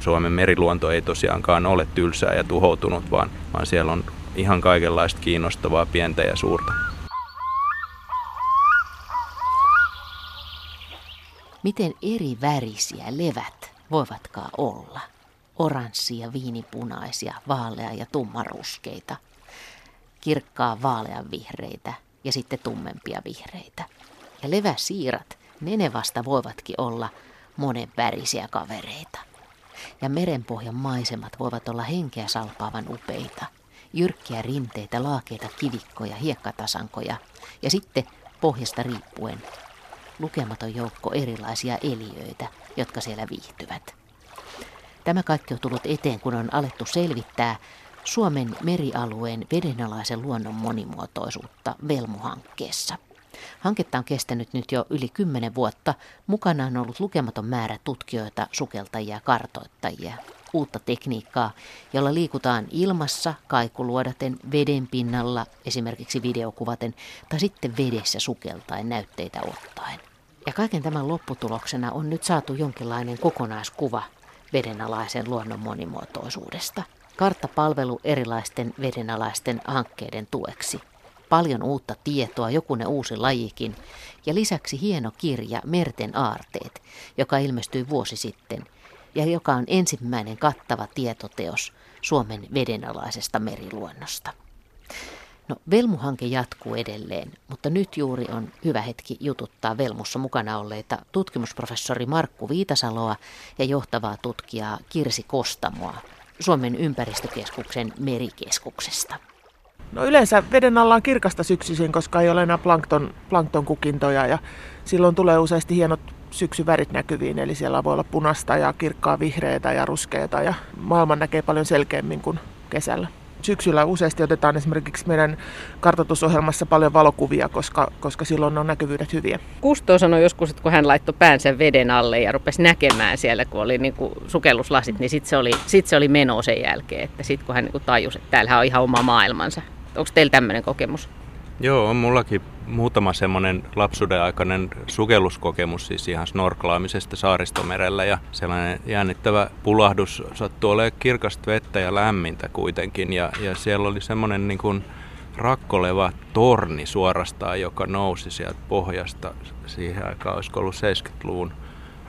Suomen meriluonto ei tosiaankaan ole tylsää ja tuhoutunut, vaan, vaan siellä on ihan kaikenlaista kiinnostavaa pientä ja suurta. Miten eri värisiä levät voivatkaan olla? Oranssia, viinipunaisia, vaalea ja tummaruskeita, kirkkaa vaalean vihreitä ja sitten tummempia vihreitä. Ja leväsiirat, ne ne vasta voivatkin olla monenvärisiä kavereita. Ja merenpohjan maisemat voivat olla henkeä salpaavan upeita. Jyrkkiä rinteitä, laakeita kivikkoja, hiekkatasankoja ja sitten pohjasta riippuen lukematon joukko erilaisia eliöitä, jotka siellä viihtyvät. Tämä kaikki on tullut eteen, kun on alettu selvittää Suomen merialueen vedenalaisen luonnon monimuotoisuutta Velmu-hankkeessa. Hanketta on kestänyt nyt jo yli kymmenen vuotta. Mukana on ollut lukematon määrä tutkijoita, sukeltajia ja kartoittajia. Uutta tekniikkaa, jolla liikutaan ilmassa kaikuluodaten, veden pinnalla, esimerkiksi videokuvaten, tai sitten vedessä sukeltaen näytteitä ottaen. Ja kaiken tämän lopputuloksena on nyt saatu jonkinlainen kokonaiskuva vedenalaisen luonnon monimuotoisuudesta. Karttapalvelu erilaisten vedenalaisten hankkeiden tueksi. Paljon uutta tietoa, jokunen uusi lajikin ja lisäksi hieno kirja Merten aarteet, joka ilmestyi vuosi sitten ja joka on ensimmäinen kattava tietoteos Suomen vedenalaisesta meriluonnosta. No, Velmu-hanke jatkuu edelleen, mutta nyt juuri on hyvä hetki jututtaa Velmussa mukana olleita tutkimusprofessori Markku Viitasaloa ja johtavaa tutkijaa Kirsi Kostamoa Suomen ympäristökeskuksen merikeskuksesta. No yleensä veden alla on kirkasta syksyisin, koska ei ole enää plankton, plankton kukintoja ja silloin tulee useasti hienot syksyvärit näkyviin, eli siellä voi olla punasta ja kirkkaa vihreitä ja ruskeita ja maailman näkee paljon selkeämmin kuin kesällä syksyllä useasti otetaan esimerkiksi meidän kartoitusohjelmassa paljon valokuvia, koska, koska silloin on näkyvyydet hyviä. Kusto sanoi joskus, että kun hän laittoi päänsä veden alle ja rupesi näkemään siellä, kun oli niin kuin sukelluslasit, niin sitten se, oli, sit se oli meno sen jälkeen. Että sitten kun hän niin kuin tajusi, että täällähän on ihan oma maailmansa. Onko teillä tämmöinen kokemus? Joo, on mullakin muutama semmoinen lapsuuden aikainen sukelluskokemus, siis ihan snorklaamisesta saaristomerellä ja sellainen jännittävä pulahdus sattuu olemaan kirkasta vettä ja lämmintä kuitenkin ja, ja siellä oli semmoinen niin kuin rakkoleva torni suorastaan, joka nousi sieltä pohjasta siihen aikaan, olisiko ollut 70-luvun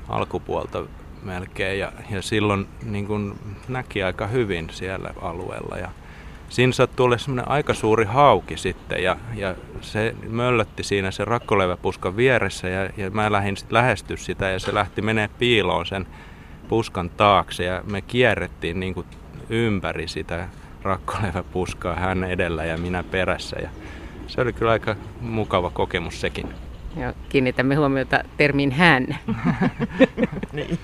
alkupuolta melkein ja, ja silloin niin kuin näki aika hyvin siellä alueella ja siinä sattui olla semmoinen aika suuri hauki sitten ja, ja se möllötti siinä se rakkoleväpuskan vieressä ja, ja mä lähdin sitten lähestyä sitä ja se lähti menee piiloon sen puskan taakse ja me kierrettiin niin kuin ympäri sitä rakkoleväpuskaa hän edellä ja minä perässä ja se oli kyllä aika mukava kokemus sekin. Ja kiinnitämme huomiota termin hän. niin.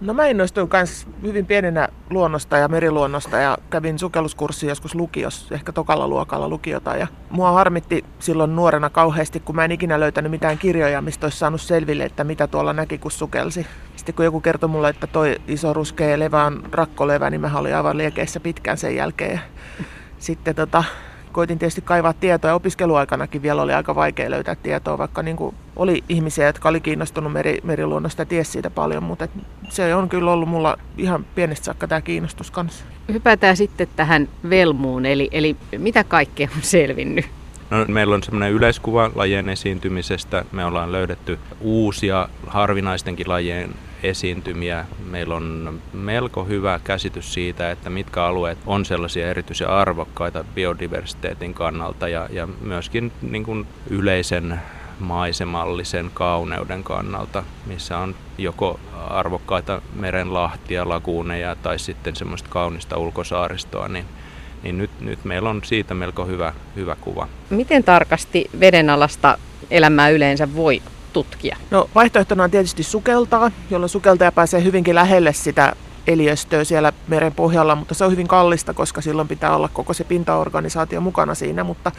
No mä innostuin myös hyvin pienenä luonnosta ja meriluonnosta ja kävin sukelluskurssi joskus lukiossa, ehkä tokalla luokalla lukiota. Ja mua harmitti silloin nuorena kauheasti, kun mä en ikinä löytänyt mitään kirjoja, mistä olisi saanut selville, että mitä tuolla näki, kun sukelsi. Sitten kun joku kertoi mulle, että toi iso ruskea levä on rakkolevä, niin mä olin aivan liekeissä pitkään sen jälkeen. Sitten tota, koitin tietysti kaivaa tietoa ja opiskeluaikanakin vielä oli aika vaikea löytää tietoa, vaikka niin kuin oli ihmisiä, jotka oli kiinnostunut meri, meriluonnosta ja tiesi siitä paljon, mutta se on kyllä ollut mulla ihan pienestä saakka tämä kiinnostus kanssa. Hypätään sitten tähän velmuun, eli, eli mitä kaikkea on selvinnyt? No, meillä on semmoinen yleiskuva lajien esiintymisestä. Me ollaan löydetty uusia harvinaistenkin lajien esiintymiä. Meillä on melko hyvä käsitys siitä, että mitkä alueet on sellaisia erityisiä arvokkaita biodiversiteetin kannalta ja, ja myöskin niin kuin yleisen maisemallisen kauneuden kannalta, missä on joko arvokkaita merenlahtia, laguuneja tai sitten semmoista kaunista ulkosaaristoa, niin, niin nyt, nyt meillä on siitä melko hyvä, hyvä kuva. Miten tarkasti vedenalasta elämää yleensä voi tutkia? No vaihtoehtona on tietysti sukeltaa, jolloin sukeltaja pääsee hyvinkin lähelle sitä eliöstöä siellä meren pohjalla, mutta se on hyvin kallista, koska silloin pitää olla koko se pintaorganisaatio mukana siinä, mutta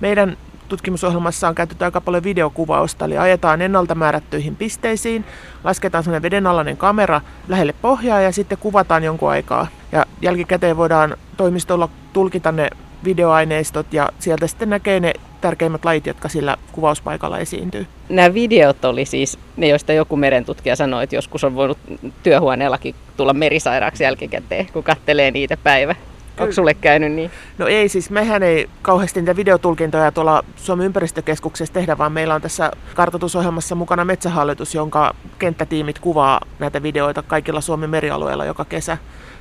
meidän tutkimusohjelmassa on käytetty aika paljon videokuvausta, eli ajetaan ennalta määrättyihin pisteisiin, lasketaan sellainen vedenalainen kamera lähelle pohjaa ja sitten kuvataan jonkun aikaa. Ja jälkikäteen voidaan toimistolla tulkita ne videoaineistot ja sieltä sitten näkee ne tärkeimmät lajit, jotka sillä kuvauspaikalla esiintyy. Nämä videot oli siis ne, joista joku merentutkija sanoi, että joskus on voinut työhuoneellakin tulla merisairaaksi jälkikäteen, kun kattelee niitä päivä. Onko sulle käynyt niin? No ei, siis mehän ei kauheasti niitä videotulkintoja tuolla Suomen ympäristökeskuksessa tehdä, vaan meillä on tässä kartoitusohjelmassa mukana Metsähallitus, jonka kenttätiimit kuvaa näitä videoita kaikilla Suomen merialueilla joka kesä.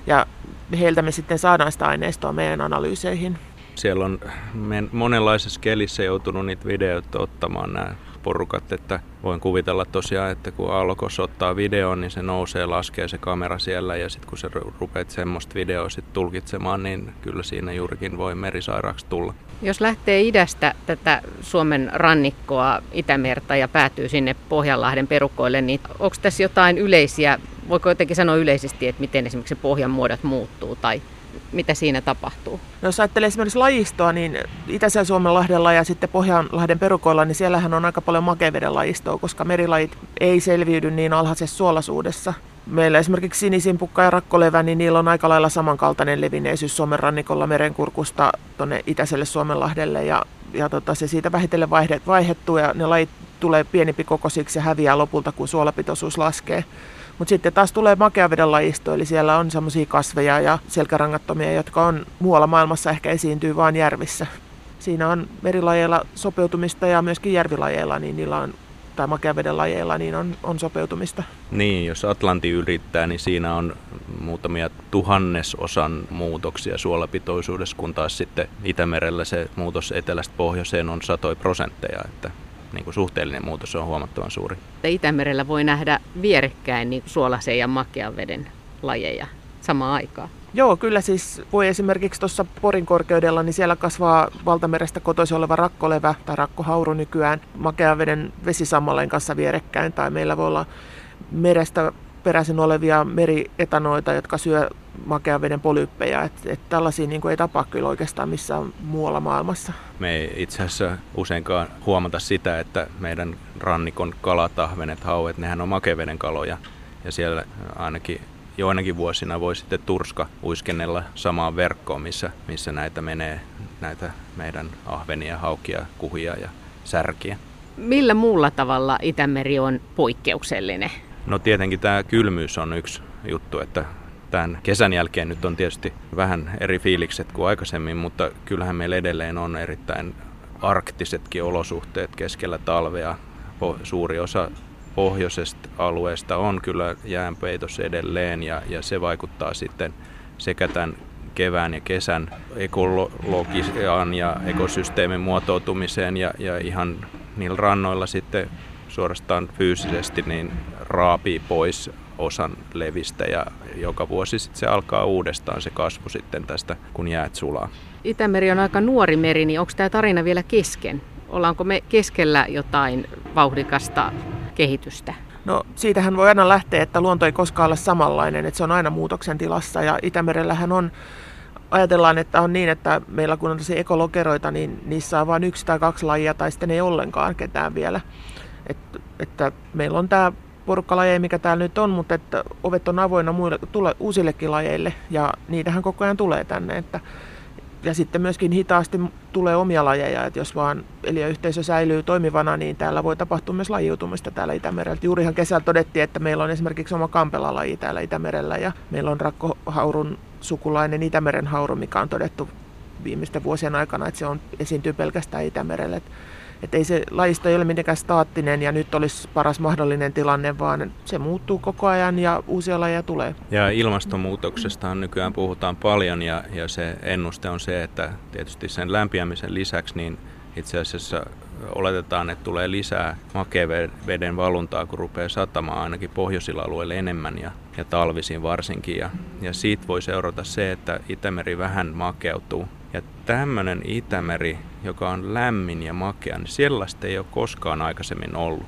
Ja heiltä me sitten saadaan sitä aineistoa meidän analyyseihin. Siellä on monenlaisessa kelissä joutunut niitä videoita ottamaan nämä porukat, että voin kuvitella tosiaan, että kun Aallokos ottaa videon, niin se nousee, laskee se kamera siellä ja sitten kun se rupeat semmoista videoa sit tulkitsemaan, niin kyllä siinä juurikin voi merisairaaksi tulla. Jos lähtee idästä tätä Suomen rannikkoa, Itämerta ja päätyy sinne Pohjanlahden perukoille, niin onko tässä jotain yleisiä, voiko jotenkin sanoa yleisesti, että miten esimerkiksi pohjan muodot muuttuu tai mitä siinä tapahtuu? No, jos ajattelee esimerkiksi lajistoa, niin Itäisen Suomenlahdella ja sitten Pohjanlahden perukoilla, niin siellähän on aika paljon makeveden lajistoa, koska merilajit ei selviydy niin alhaisessa suolaisuudessa. Meillä esimerkiksi sinisimpukka ja rakkolevä, niin niillä on aika lailla samankaltainen levinneisyys Suomen rannikolla merenkurkusta tuonne Itäiselle Suomenlahdelle ja, ja tota, se siitä vähitellen vaihettuu ja ne lajit tulee pienempi kokoisiksi ja häviää lopulta, kun suolapitoisuus laskee. Mutta sitten taas tulee makeaveden lajisto, eli siellä on semmoisia kasveja ja selkärangattomia, jotka on muualla maailmassa ehkä esiintyy vain järvissä. Siinä on merilajeilla sopeutumista ja myöskin järvilajeilla, niin niillä on tai makeaveden lajeilla, niin on, on sopeutumista. Niin, jos Atlanti yrittää, niin siinä on muutamia tuhannesosan muutoksia suolapitoisuudessa, kun taas sitten Itämerellä se muutos etelästä pohjoiseen on satoi prosentteja. Että niin kuin suhteellinen muutos on huomattavan suuri. Itämerellä voi nähdä vierekkäin niin suolaisen ja makean veden lajeja samaan aikaan. Joo, kyllä siis voi esimerkiksi tuossa Porin korkeudella, niin siellä kasvaa valtamerestä kotoisin oleva rakkolevä tai rakkohauru nykyään makean veden vesisammaleen kanssa vierekkäin. Tai meillä voi olla merestä peräisin olevia merietanoita, jotka syö makean veden polyyppejä. Et, et tällaisia niin kuin ei tapaa kyllä oikeastaan missään muualla maailmassa. Me ei itse asiassa useinkaan huomata sitä, että meidän rannikon kalatahvenet, hauet, nehän on makeveden kaloja. Ja siellä ainakin joinakin vuosina voi sitten turska uiskennella samaan verkkoon, missä, missä näitä menee, näitä meidän ahvenia, haukia, kuhia ja särkiä. Millä muulla tavalla Itämeri on poikkeuksellinen? No tietenkin tämä kylmyys on yksi juttu, että tämän kesän jälkeen nyt on tietysti vähän eri fiilikset kuin aikaisemmin, mutta kyllähän meillä edelleen on erittäin arktisetkin olosuhteet keskellä talvea. Suuri osa pohjoisesta alueesta on kyllä jäänpeitossa edelleen ja, ja se vaikuttaa sitten sekä tämän kevään ja kesän ekologian ja ekosysteemin muotoutumiseen ja, ja ihan niillä rannoilla sitten suorastaan fyysisesti niin raapii pois osan levistä ja joka vuosi sitten se alkaa uudestaan se kasvu sitten tästä, kun jäät sulaa. Itämeri on aika nuori meri, niin onko tämä tarina vielä kesken? Ollaanko me keskellä jotain vauhdikasta kehitystä? No siitähän voi aina lähteä, että luonto ei koskaan ole samanlainen, että se on aina muutoksen tilassa ja Itämerellähän on ajatellaan, että on niin, että meillä kun on tosi ekologeroita, niin niissä on vain yksi tai kaksi lajia tai sitten ei ollenkaan ketään vielä. Et, että meillä on tämä porukka lajeja, mikä täällä nyt on, mutta että ovet on avoinna muille, tule, uusillekin lajeille ja niitähän koko ajan tulee tänne. Että, ja sitten myöskin hitaasti tulee omia lajeja, että jos vaan eliöyhteisö säilyy toimivana, niin täällä voi tapahtua myös lajiutumista täällä Itämerellä. Juurihan kesällä todettiin, että meillä on esimerkiksi oma kampelalaji täällä Itämerellä ja meillä on rakkohaurun sukulainen Itämeren hauru, mikä on todettu viimeisten vuosien aikana, että se on, esiintyy pelkästään Itämerellä. Että että ei se lajisto ei ole mitenkään staattinen ja nyt olisi paras mahdollinen tilanne, vaan se muuttuu koko ajan ja uusia lajeja tulee. Ja ilmastonmuutoksesta nykyään puhutaan paljon ja, ja se ennuste on se, että tietysti sen lämpiämisen lisäksi niin itse asiassa oletetaan, että tulee lisää veden valuntaa, kun rupeaa satamaan ainakin pohjoisilla alueilla enemmän ja, ja talvisin varsinkin. Ja, ja siitä voi seurata se, että Itämeri vähän makeutuu ja tämmöinen Itämeri, joka on lämmin ja makea, niin sellaista ei ole koskaan aikaisemmin ollut.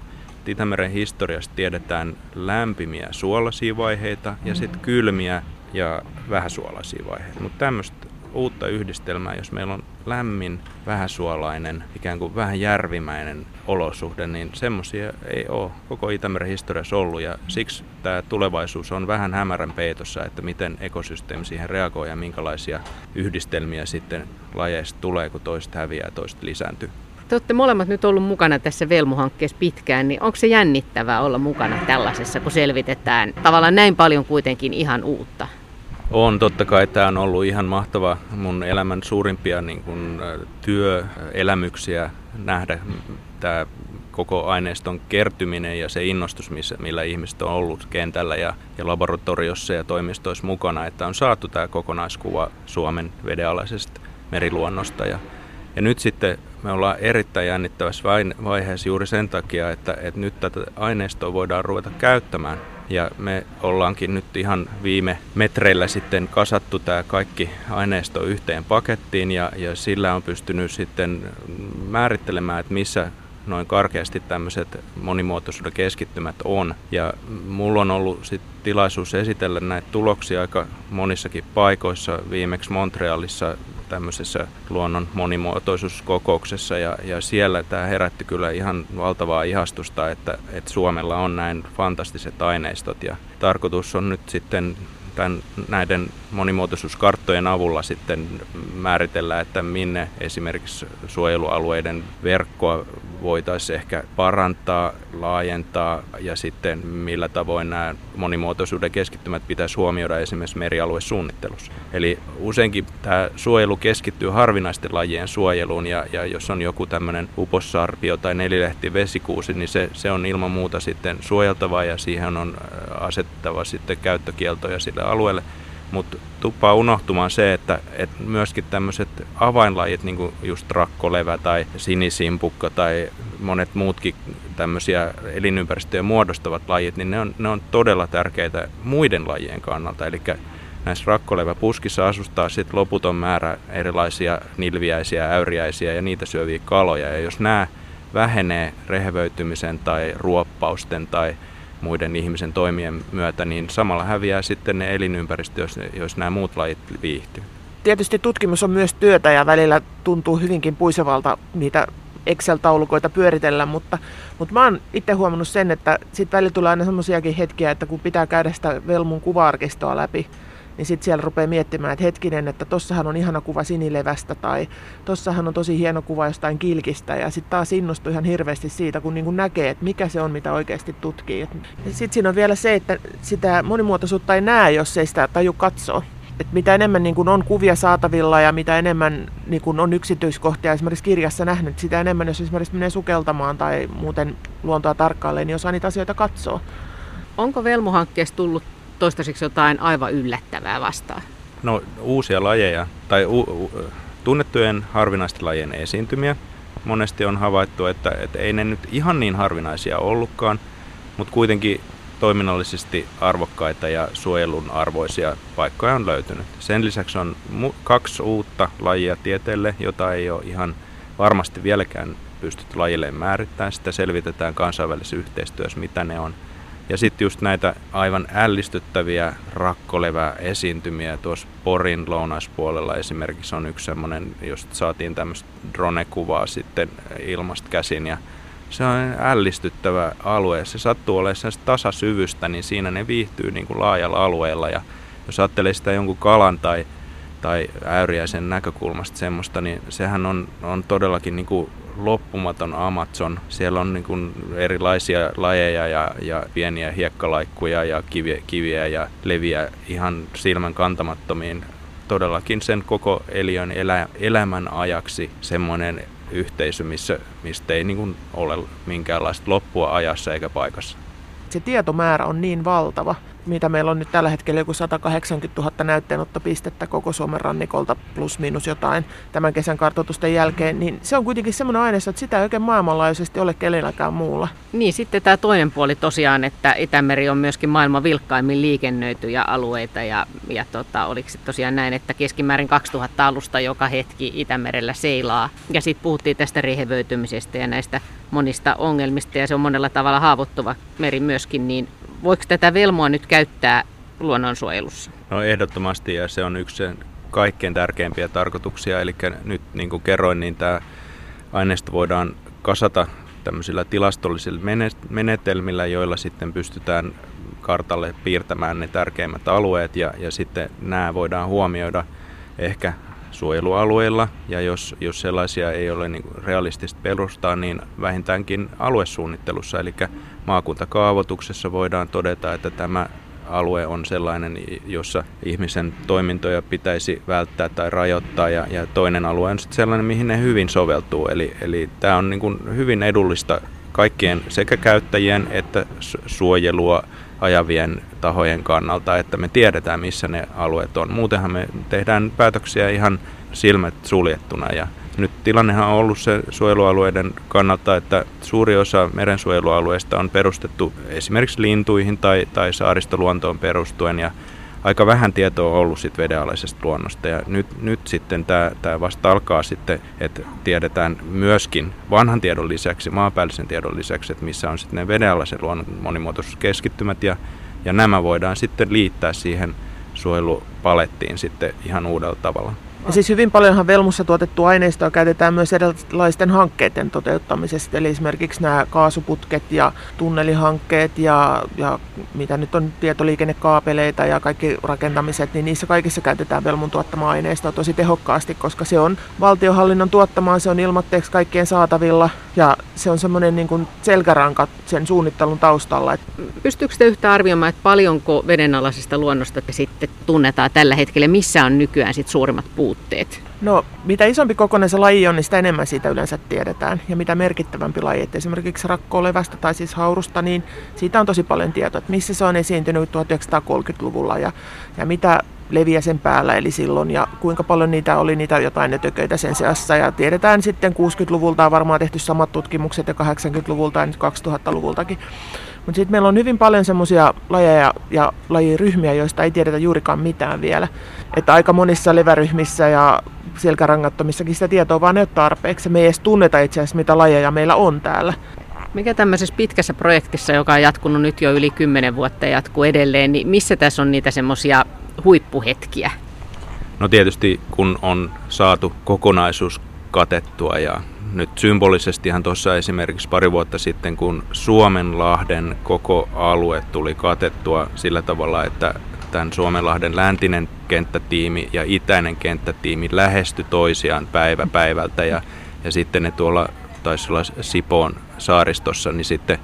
Itämeren historiasta tiedetään lämpimiä suolaisia vaiheita ja sitten kylmiä ja vähäsuolaisia vaiheita. Mutta tämmöistä uutta yhdistelmää, jos meillä on lämmin, vähäsuolainen, ikään kuin vähän järvimäinen olosuhde, niin semmoisia ei ole koko Itämeren historiassa ollut ja siksi tämä tulevaisuus on vähän hämärän peitossa, että miten ekosysteemi siihen reagoi ja minkälaisia yhdistelmiä sitten lajeista tulee, kun toiset häviää ja toiset lisääntyy. te olette molemmat nyt ollut mukana tässä Velmu-hankkeessa pitkään, niin onko se jännittävää olla mukana tällaisessa, kun selvitetään tavallaan näin paljon kuitenkin ihan uutta? On, totta kai tämä on ollut ihan mahtava mun elämän suurimpia niin kuin, työelämyksiä nähdä tämä koko aineiston kertyminen ja se innostus, missä, millä ihmiset on ollut kentällä ja, ja laboratoriossa ja toimistoissa mukana, että on saatu tämä kokonaiskuva Suomen vedenalaisesta meriluonnosta. Ja, ja nyt sitten me ollaan erittäin jännittävässä vaiheessa juuri sen takia, että, että nyt tätä aineistoa voidaan ruveta käyttämään. Ja me ollaankin nyt ihan viime metreillä sitten kasattu tämä kaikki aineisto yhteen pakettiin ja, ja sillä on pystynyt sitten määrittelemään, että missä noin karkeasti tämmöiset monimuotoisuuden keskittymät on. Ja mulla on ollut sit tilaisuus esitellä näitä tuloksia aika monissakin paikoissa, viimeksi Montrealissa tämmöisessä luonnon monimuotoisuuskokouksessa ja, ja siellä tämä herätti kyllä ihan valtavaa ihastusta, että, että Suomella on näin fantastiset aineistot ja tarkoitus on nyt sitten tämän, näiden monimuotoisuuskarttojen avulla sitten määritellä, että minne esimerkiksi suojelualueiden verkkoa voitaisiin ehkä parantaa, laajentaa ja sitten millä tavoin nämä monimuotoisuuden keskittymät pitäisi huomioida esimerkiksi merialuesuunnittelussa. Eli useinkin tämä suojelu keskittyy harvinaisten lajien suojeluun ja, ja jos on joku tämmöinen upossarpio tai nelilehti vesikuusi, niin se, se on ilman muuta sitten suojeltava ja siihen on asettava sitten käyttökieltoja sille alueelle. Mutta tuppaa unohtumaan se, että, että myöskin tämmöiset avainlajit, niin kuin just rakkolevä tai sinisimpukka tai monet muutkin tämmöisiä elinympäristöjä muodostavat lajit, niin ne on, ne on todella tärkeitä muiden lajien kannalta. Eli näissä rakkoleväpuskissa asustaa sit loputon määrä erilaisia nilviäisiä, äyriäisiä ja niitä syöviä kaloja. Ja jos nämä vähenee rehevöitymisen tai ruoppausten tai muiden ihmisen toimien myötä, niin samalla häviää sitten ne elinympäristö, jos, jos nämä muut lajit viihtyy. Tietysti tutkimus on myös työtä ja välillä tuntuu hyvinkin puisevalta niitä Excel-taulukoita pyöritellä, mutta, mutta mä oon itse huomannut sen, että sitten välillä tulee aina semmoisiakin hetkiä, että kun pitää käydä sitä Velmun kuva-arkistoa läpi, niin sitten siellä rupeaa miettimään, että hetkinen, että tossahan on ihana kuva sinilevästä tai tossahan on tosi hieno kuva jostain kilkistä ja sitten taas innostuu ihan hirveästi siitä, kun niin näkee, että mikä se on, mitä oikeasti tutkii. Sitten siinä on vielä se, että sitä monimuotoisuutta ei näe, jos ei sitä taju katsoa. Et mitä enemmän niin kun on kuvia saatavilla ja mitä enemmän niin kun on yksityiskohtia esimerkiksi kirjassa nähnyt, sitä enemmän jos esimerkiksi menee sukeltamaan tai muuten luontoa tarkkailee, niin osaa niitä asioita katsoa. Onko Velmu-hankkeessa tullut toistaiseksi jotain aivan yllättävää vastaan? No uusia lajeja tai u- u- tunnettujen harvinaisten lajien esiintymiä. Monesti on havaittu, että, että ei ne nyt ihan niin harvinaisia ollutkaan, mutta kuitenkin toiminnallisesti arvokkaita ja suojelun arvoisia paikkoja on löytynyt. Sen lisäksi on mu- kaksi uutta lajia tieteelle, jota ei ole ihan varmasti vieläkään pystytty lajilleen määrittämään. Sitä selvitetään kansainvälisessä yhteistyössä, mitä ne on. Ja sitten just näitä aivan ällistyttäviä rakkolevää esiintymiä tuossa Porin lounaispuolella. Esimerkiksi on yksi semmoinen, josta saatiin tämmöistä drone-kuvaa sitten ilmasta käsin. Ja se on ällistyttävä alue. Se sattuu olemaan tasasyvystä, niin siinä ne viihtyy niin kuin laajalla alueella. Ja jos ajattelee sitä jonkun kalan tai, tai äyriäisen näkökulmasta semmoista, niin sehän on, on todellakin niin kuin loppumaton Amazon. Siellä on niin kuin erilaisia lajeja ja, ja pieniä hiekkalaikkuja ja kiviä, kiviä ja leviä ihan silmän kantamattomiin. Todellakin sen koko eliön elä, elämän ajaksi semmoinen yhteisö, missä, mistä ei niin kuin ole minkäänlaista loppua ajassa eikä paikassa. Se tietomäärä on niin valtava, mitä meillä on nyt tällä hetkellä joku 180 000 näytteenottopistettä koko Suomen rannikolta plus miinus jotain tämän kesän kartoitusten jälkeen, niin se on kuitenkin semmoinen aineessa, että sitä ei oikein maailmanlaajuisesti ole kenelläkään muulla. Niin, sitten tämä toinen puoli tosiaan, että Itämeri on myöskin maailman vilkkaimmin liikennöityjä alueita ja, ja tota, oliko se tosiaan näin, että keskimäärin 2000 alusta joka hetki Itämerellä seilaa. Ja sitten puhuttiin tästä rehevöitymisestä ja näistä monista ongelmista ja se on monella tavalla haavoittuva meri myöskin, niin voiko tätä velmoa nyt käyttää luonnonsuojelussa? No ehdottomasti ja se on yksi sen kaikkein tärkeimpiä tarkoituksia. Eli nyt niin kuin kerroin, niin tämä aineisto voidaan kasata tämmöisillä tilastollisilla menetelmillä, joilla sitten pystytään kartalle piirtämään ne tärkeimmät alueet ja, ja sitten nämä voidaan huomioida ehkä suojelualueilla ja jos, jos sellaisia ei ole niin realistista perustaa, niin vähintäänkin aluesuunnittelussa, eli maakuntakaavoituksessa voidaan todeta, että tämä alue on sellainen, jossa ihmisen toimintoja pitäisi välttää tai rajoittaa ja, ja toinen alue on sitten sellainen, mihin ne hyvin soveltuu. Eli, eli tämä on niin kuin hyvin edullista kaikkien sekä käyttäjien että suojelua ajavien tahojen kannalta, että me tiedetään, missä ne alueet on. Muutenhan me tehdään päätöksiä ihan silmät suljettuna ja nyt tilannehan on ollut se suojelualueiden kannalta, että suuri osa merensuojelualueista on perustettu esimerkiksi lintuihin tai, tai saaristoluontoon perustuen ja aika vähän tietoa on ollut sit vedenalaisesta luonnosta ja nyt, nyt sitten tämä vasta alkaa sitten, että tiedetään myöskin vanhan tiedon lisäksi, maapäällisen tiedon lisäksi, että missä on sitten ne vedenalaisen luonnon monimuotoisuuskeskittymät ja, ja nämä voidaan sitten liittää siihen suojelupalettiin sitten ihan uudella tavalla. Ja siis hyvin paljonhan Velmussa tuotettua aineistoa käytetään myös erilaisten hankkeiden toteuttamisesta, eli esimerkiksi nämä kaasuputket ja tunnelihankkeet ja, ja mitä nyt on tietoliikennekaapeleita ja kaikki rakentamiset, niin niissä kaikissa käytetään Velmun tuottamaa aineistoa tosi tehokkaasti, koska se on valtiohallinnon tuottamaa, se on ilmatteeksi kaikkien saatavilla ja se on semmoinen niin kuin selkäranka sen suunnittelun taustalla. Pystyykö te yhtä arvioimaan, että paljonko vedenalaisesta luonnosta te sitten tunnetaan tällä hetkellä, missä on nykyään sit suurimmat puutteet? No, mitä isompi kokoinen se laji on, niin sitä enemmän siitä yleensä tiedetään. Ja mitä merkittävämpi laji, että esimerkiksi rakkolevästä tai siis haurusta, niin siitä on tosi paljon tietoa, että missä se on esiintynyt 1930-luvulla ja, ja mitä leviä sen päällä, eli silloin, ja kuinka paljon niitä oli niitä jotain nötököitä sen seassa. Ja tiedetään sitten 60-luvulta on varmaan tehty samat tutkimukset ja 80-luvulta ja nyt 2000-luvultakin. Mutta sitten meillä on hyvin paljon semmoisia lajeja ja lajiryhmiä, joista ei tiedetä juurikaan mitään vielä. Että aika monissa leväryhmissä ja selkärangattomissakin sitä tietoa vaan ei ole tarpeeksi. Me ei edes tunneta itse asiassa, mitä lajeja meillä on täällä. Mikä tämmöisessä pitkässä projektissa, joka on jatkunut nyt jo yli 10 vuotta ja jatkuu edelleen, niin missä tässä on niitä semmoisia huippuhetkiä? No tietysti kun on saatu kokonaisuus katettua ja nyt symbolisestihan tuossa esimerkiksi pari vuotta sitten, kun Suomenlahden koko alue tuli katettua sillä tavalla, että tämän Suomenlahden läntinen kenttätiimi ja itäinen kenttätiimi lähesty toisiaan päivä päivältä ja, ja sitten ne tuolla taisi olla Sipoon saaristossa, niin sitten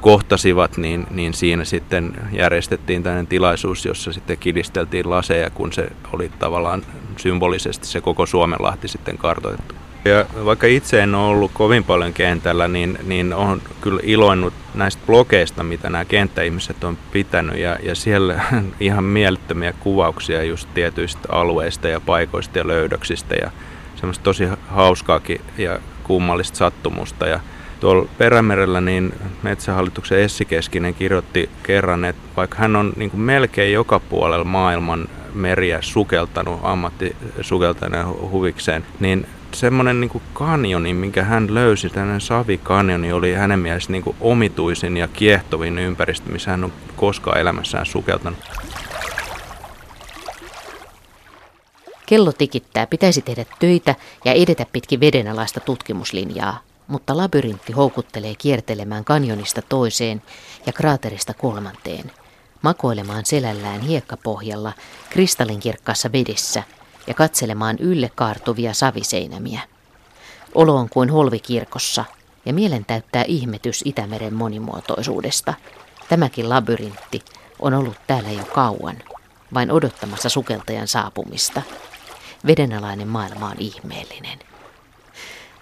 kohtasivat, niin, niin siinä sitten järjestettiin tämmöinen tilaisuus, jossa sitten kilisteltiin laseja, kun se oli tavallaan symbolisesti se koko Suomenlahti sitten kartoitettu. Ja vaikka itse en ole ollut kovin paljon kentällä, niin, niin olen kyllä iloinnut näistä blogeista, mitä nämä kenttäihmiset on pitänyt. Ja, ja siellä ihan mielettömiä kuvauksia just tietyistä alueista ja paikoista ja löydöksistä. Ja semmoista tosi hauskaakin ja kummallista sattumusta. Ja tuolla Perämerellä niin Metsähallituksen Essi Keskinen kirjoitti kerran, että vaikka hän on niin melkein joka puolella maailman meriä sukeltanut ammattisukeltajana huvikseen, niin semmoinen niin kanjoni, minkä hän löysi, tämmöinen savikanjoni, oli hänen mielestä niin omituisin ja kiehtovin ympäristö, missä hän on koskaan elämässään sukeltanut. Kello tikittää, pitäisi tehdä töitä ja edetä pitkin vedenalaista tutkimuslinjaa, mutta labyrintti houkuttelee kiertelemään kanjonista toiseen ja kraaterista kolmanteen, makoilemaan selällään hiekkapohjalla kristallinkirkkaassa vedessä ja katselemaan ylle kaartuvia saviseinämiä. Olo on kuin holvikirkossa ja mielen täyttää ihmetys Itämeren monimuotoisuudesta. Tämäkin labyrintti on ollut täällä jo kauan, vain odottamassa sukeltajan saapumista. Vedenalainen maailma on ihmeellinen.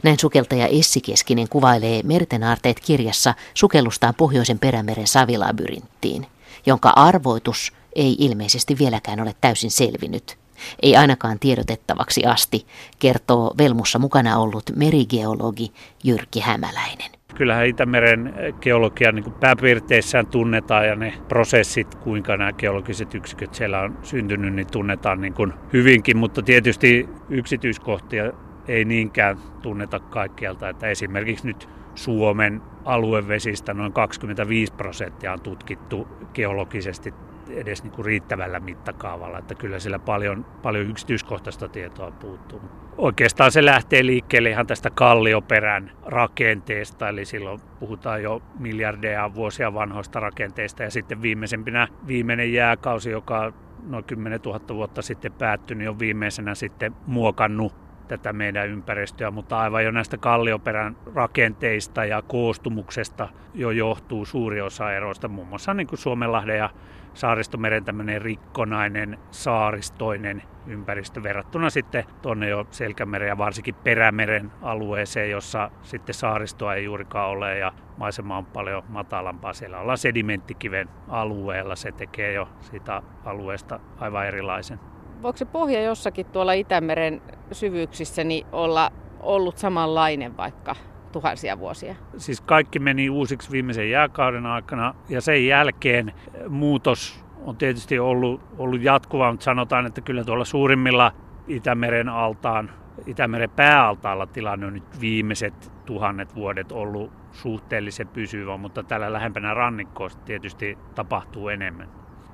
Näin sukeltaja Essi Keskinen kuvailee Merten aarteet kirjassa sukellustaan pohjoisen perämeren savilabyrinttiin, jonka arvoitus ei ilmeisesti vieläkään ole täysin selvinnyt. Ei ainakaan tiedotettavaksi asti, kertoo Velmussa mukana ollut merigeologi Jyrki Hämäläinen. Kyllähän Itämeren geologian niin pääpiirteissään tunnetaan ja ne prosessit, kuinka nämä geologiset yksiköt siellä on syntynyt, niin tunnetaan niin kuin hyvinkin, mutta tietysti yksityiskohtia ei niinkään tunneta kaikkialta, että esimerkiksi nyt Suomen aluevesistä noin 25 prosenttia on tutkittu geologisesti edes niin kuin riittävällä mittakaavalla, että kyllä sillä paljon, paljon yksityiskohtaista tietoa puuttuu. Oikeastaan se lähtee liikkeelle ihan tästä kallioperän rakenteesta, eli silloin puhutaan jo miljardeja vuosia vanhoista rakenteista, ja sitten viimeisempinä viimeinen jääkausi, joka noin 10 000 vuotta sitten päättynyt, on viimeisenä sitten muokannut tätä meidän ympäristöä, mutta aivan jo näistä kallioperän rakenteista ja koostumuksesta jo johtuu suuri osa eroista, muun muassa niin kuin Suomenlahden ja Saaristomeren tämmöinen rikkonainen, saaristoinen ympäristö verrattuna sitten tuonne jo Selkämeren ja varsinkin Perämeren alueeseen, jossa sitten saaristoa ei juurikaan ole ja maisema on paljon matalampaa. Siellä ollaan sedimenttikiven alueella, se tekee jo sitä alueesta aivan erilaisen. Voiko se pohja jossakin tuolla Itämeren syvyyksissä niin olla ollut samanlainen vaikka tuhansia vuosia? Siis kaikki meni uusiksi viimeisen jääkauden aikana ja sen jälkeen muutos on tietysti ollut, ollut jatkuva, mutta sanotaan, että kyllä tuolla suurimmilla Itämeren altaan, Itämeren pääaltaalla tilanne on nyt viimeiset tuhannet vuodet ollut suhteellisen pysyvä, mutta tällä lähempänä rannikkoa tietysti tapahtuu enemmän.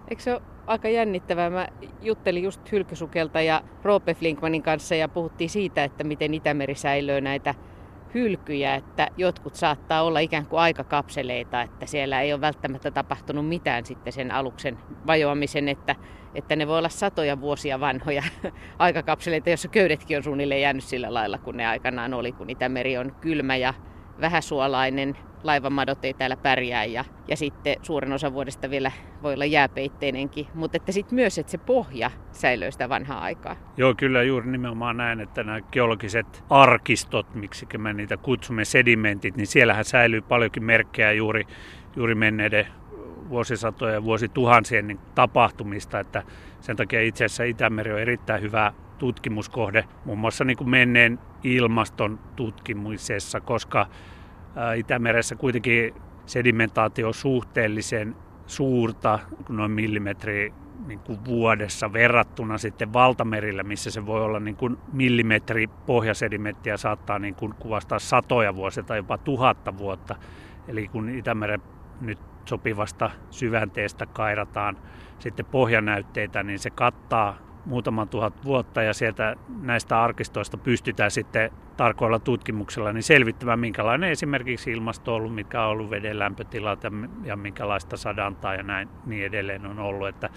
Eikö se ole aika jännittävää? Mä juttelin just Hylkysukelta ja Roope Flinkmanin kanssa ja puhuttiin siitä, että miten Itämeri säilöö näitä hylkyjä, että jotkut saattaa olla ikään kuin aikakapseleita, että siellä ei ole välttämättä tapahtunut mitään sitten sen aluksen vajoamisen, että, että ne voi olla satoja vuosia vanhoja aikakapseleita, joissa köydetkin on suunnilleen jäänyt sillä lailla, kun ne aikanaan oli, kun Itämeri on kylmä ja vähäsuolainen, laivamadot ei täällä pärjää ja, ja sitten suurin osa vuodesta vielä voi olla jääpeitteinenkin, mutta että sitten myös, että se pohja säilyy sitä vanhaa aikaa. Joo, kyllä juuri nimenomaan näin, että nämä geologiset arkistot, miksi me niitä kutsumme sedimentit, niin siellähän säilyy paljonkin merkkejä juuri, juuri menneiden vuosisatojen ja vuosituhansien niin tapahtumista, että sen takia itse asiassa Itämeri on erittäin hyvä tutkimuskohde, muun muassa niin kuin menneen ilmaston tutkimisessa, koska Itämeressä kuitenkin sedimentaatio on suhteellisen suurta, noin millimetri niin kuin vuodessa verrattuna sitten valtamerillä, missä se voi olla niin kuin millimetri pohjasedimenttiä saattaa niin kuin kuvastaa satoja vuosia tai jopa tuhatta vuotta. Eli kun Itämeren nyt sopivasta syvänteestä kairataan sitten pohjanäytteitä, niin se kattaa muutaman tuhat vuotta ja sieltä näistä arkistoista pystytään sitten tarkoilla tutkimuksella niin selvittämään, minkälainen esimerkiksi ilmasto on ollut, mikä on ollut veden lämpötilat ja, minkälaista sadantaa ja näin niin edelleen on ollut. Että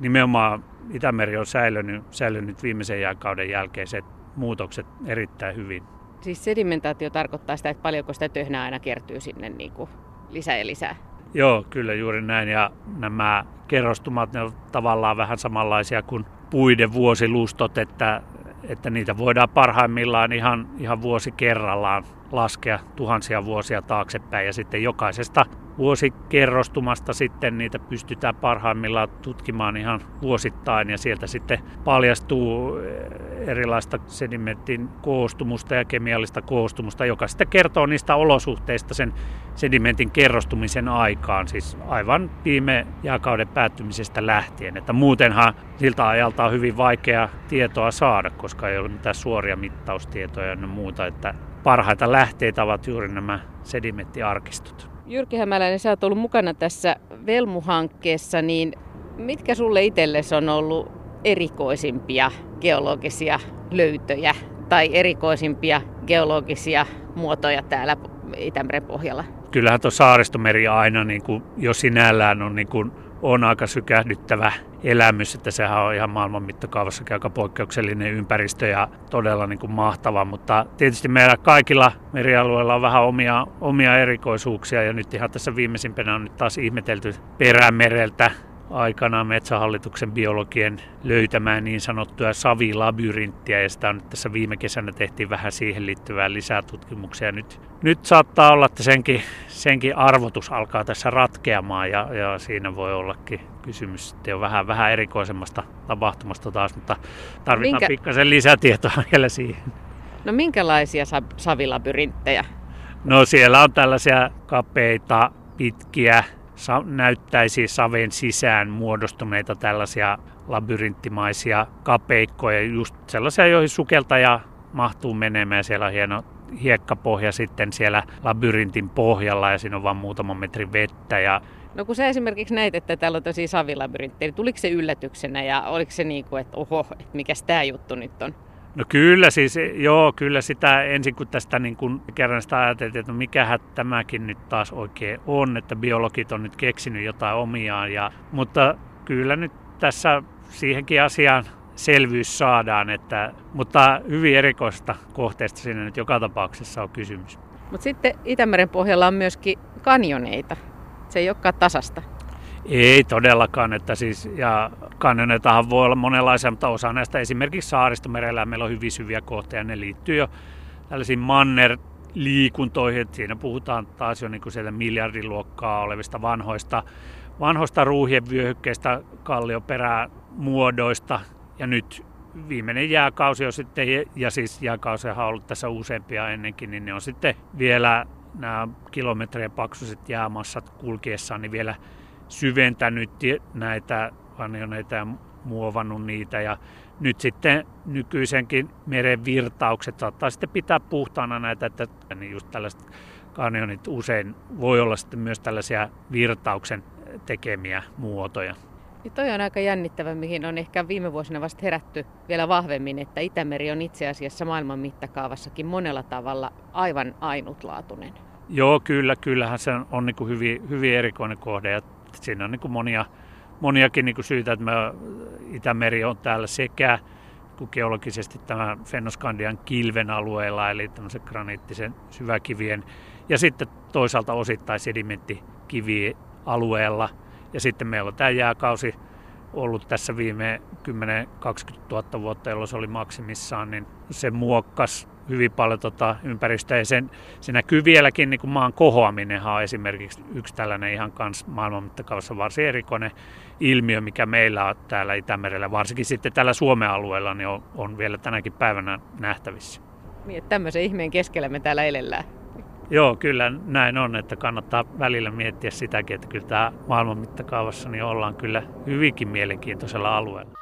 nimenomaan Itämeri on säilynyt, säilynyt viimeisen jääkauden jälkeiset muutokset erittäin hyvin. Siis sedimentaatio tarkoittaa sitä, että paljonko sitä töhnää aina kertyy sinne niin kuin lisää ja lisää. Joo, kyllä juuri näin. Ja nämä kerrostumat ne on tavallaan vähän samanlaisia kuin puiden vuosilustot, että, että niitä voidaan parhaimmillaan ihan, ihan vuosi kerrallaan laskea tuhansia vuosia taaksepäin ja sitten jokaisesta vuosikerrostumasta sitten niitä pystytään parhaimmillaan tutkimaan ihan vuosittain ja sieltä sitten paljastuu eh, erilaista sedimentin koostumusta ja kemiallista koostumusta, joka sitten kertoo niistä olosuhteista sen sedimentin kerrostumisen aikaan, siis aivan viime jääkauden päättymisestä lähtien. Että muutenhan siltä ajalta on hyvin vaikea tietoa saada, koska ei ole mitään suoria mittaustietoja ja muuta, että parhaita lähteitä ovat juuri nämä sedimenttiarkistot. Jyrki Hämäläinen, sä oot ollut mukana tässä Velmu-hankkeessa, niin mitkä sulle itsellesi on ollut erikoisimpia geologisia löytöjä tai erikoisimpia geologisia muotoja täällä Itämeren pohjalla? Kyllähän tuo saaristomeri aina niin kuin, jo sinällään on niin kuin on aika sykähdyttävä elämys, että sehän on ihan maailman mittakaavassa aika poikkeuksellinen ympäristö ja todella niin kuin mahtava, mutta tietysti meillä kaikilla merialueilla on vähän omia, omia erikoisuuksia ja nyt ihan tässä viimeisimpänä on nyt taas ihmetelty perämereltä aikanaan Metsähallituksen biologien löytämään niin sanottua savilabyrinttiä ja sitä on nyt tässä viime kesänä tehtiin vähän siihen liittyvää lisää tutkimuksia. Nyt, nyt saattaa olla, että senkin, senkin arvotus alkaa tässä ratkeamaan ja, ja siinä voi ollakin kysymys sitten jo vähän, vähän erikoisemmasta tapahtumasta taas, mutta tarvitaan Minkä... pikkasen lisätietoa vielä siihen. No minkälaisia savilabyrinttejä? No siellä on tällaisia kapeita, pitkiä, näyttäisi saven sisään muodostuneita tällaisia labyrinttimaisia kapeikkoja, just sellaisia, joihin sukeltaja mahtuu menemään. Siellä on hieno hiekkapohja sitten siellä labyrintin pohjalla ja siinä on vain muutama metri vettä. Ja No kun sä esimerkiksi näit, että täällä on tosi savilabyrinttejä, niin tuliko se yllätyksenä ja oliko se niin kuin, että oho, että mikä tämä juttu nyt on? No kyllä siis, joo, kyllä sitä ensin kun tästä niin kun kerran sitä ajateltiin, että no mikähän tämäkin nyt taas oikein on, että biologit on nyt keksinyt jotain omiaan. Ja, mutta kyllä nyt tässä siihenkin asiaan selvyys saadaan, että, mutta hyvin erikoista kohteesta siinä nyt joka tapauksessa on kysymys. Mutta sitten Itämeren pohjalla on myöskin kanjoneita. Se ei olekaan tasasta. Ei todellakaan, että siis, ja kanjoneitahan voi olla monenlaisia, mutta osa näistä esimerkiksi saaristomerellä meillä on hyvin syviä kohteja, ne liittyy jo tällaisiin manner liikuntoihin, että siinä puhutaan taas jo niin sieltä miljardiluokkaa olevista vanhoista, vanhoista ruuhien vyöhykkeistä, kallioperämuodoista, ja nyt viimeinen jääkausi on sitten, ja siis jääkausi on ollut tässä useampia ennenkin, niin ne on sitten vielä nämä kilometrien paksuiset jäämassat kulkiessaan, niin vielä syventänyt näitä vanjoneita ja muovannut niitä. Ja nyt sitten nykyisenkin meren virtaukset saattaa sitten pitää puhtaana näitä, että niin just tällaiset kanjonit usein voi olla sitten myös tällaisia virtauksen tekemiä muotoja. Niin toi on aika jännittävä, mihin on ehkä viime vuosina vasta herätty vielä vahvemmin, että Itämeri on itse asiassa maailman mittakaavassakin monella tavalla aivan ainutlaatuinen. Joo, kyllä, kyllähän se on, on niin kuin hyvin, hyvin erikoinen kohde ja siinä on niin kuin monia, moniakin niin kuin syitä, että me, Itämeri on täällä sekä kuin geologisesti tämän Fennoskandian kilven alueella, eli tämmöisen graniittisen syväkivien, ja sitten toisaalta osittain sedimenttikivien alueella – ja sitten meillä on tämä jääkausi ollut tässä viime 10-20 000 vuotta, jolloin se oli maksimissaan, niin se muokkas hyvin paljon tota ympäristöä. Ja sen, se näkyy vieläkin, niin kuin maan kohoaminen on esimerkiksi yksi tällainen ihan kans maailman mittakaavassa varsin erikoinen ilmiö, mikä meillä on täällä Itämerellä, varsinkin sitten tällä Suomen alueella, niin on, on vielä tänäkin päivänä nähtävissä. Niin, tämmöisen ihmeen keskellä me täällä elellään. Joo, kyllä näin on, että kannattaa välillä miettiä sitäkin, että kyllä tämä maailman mittakaavassa niin ollaan kyllä hyvinkin mielenkiintoisella alueella.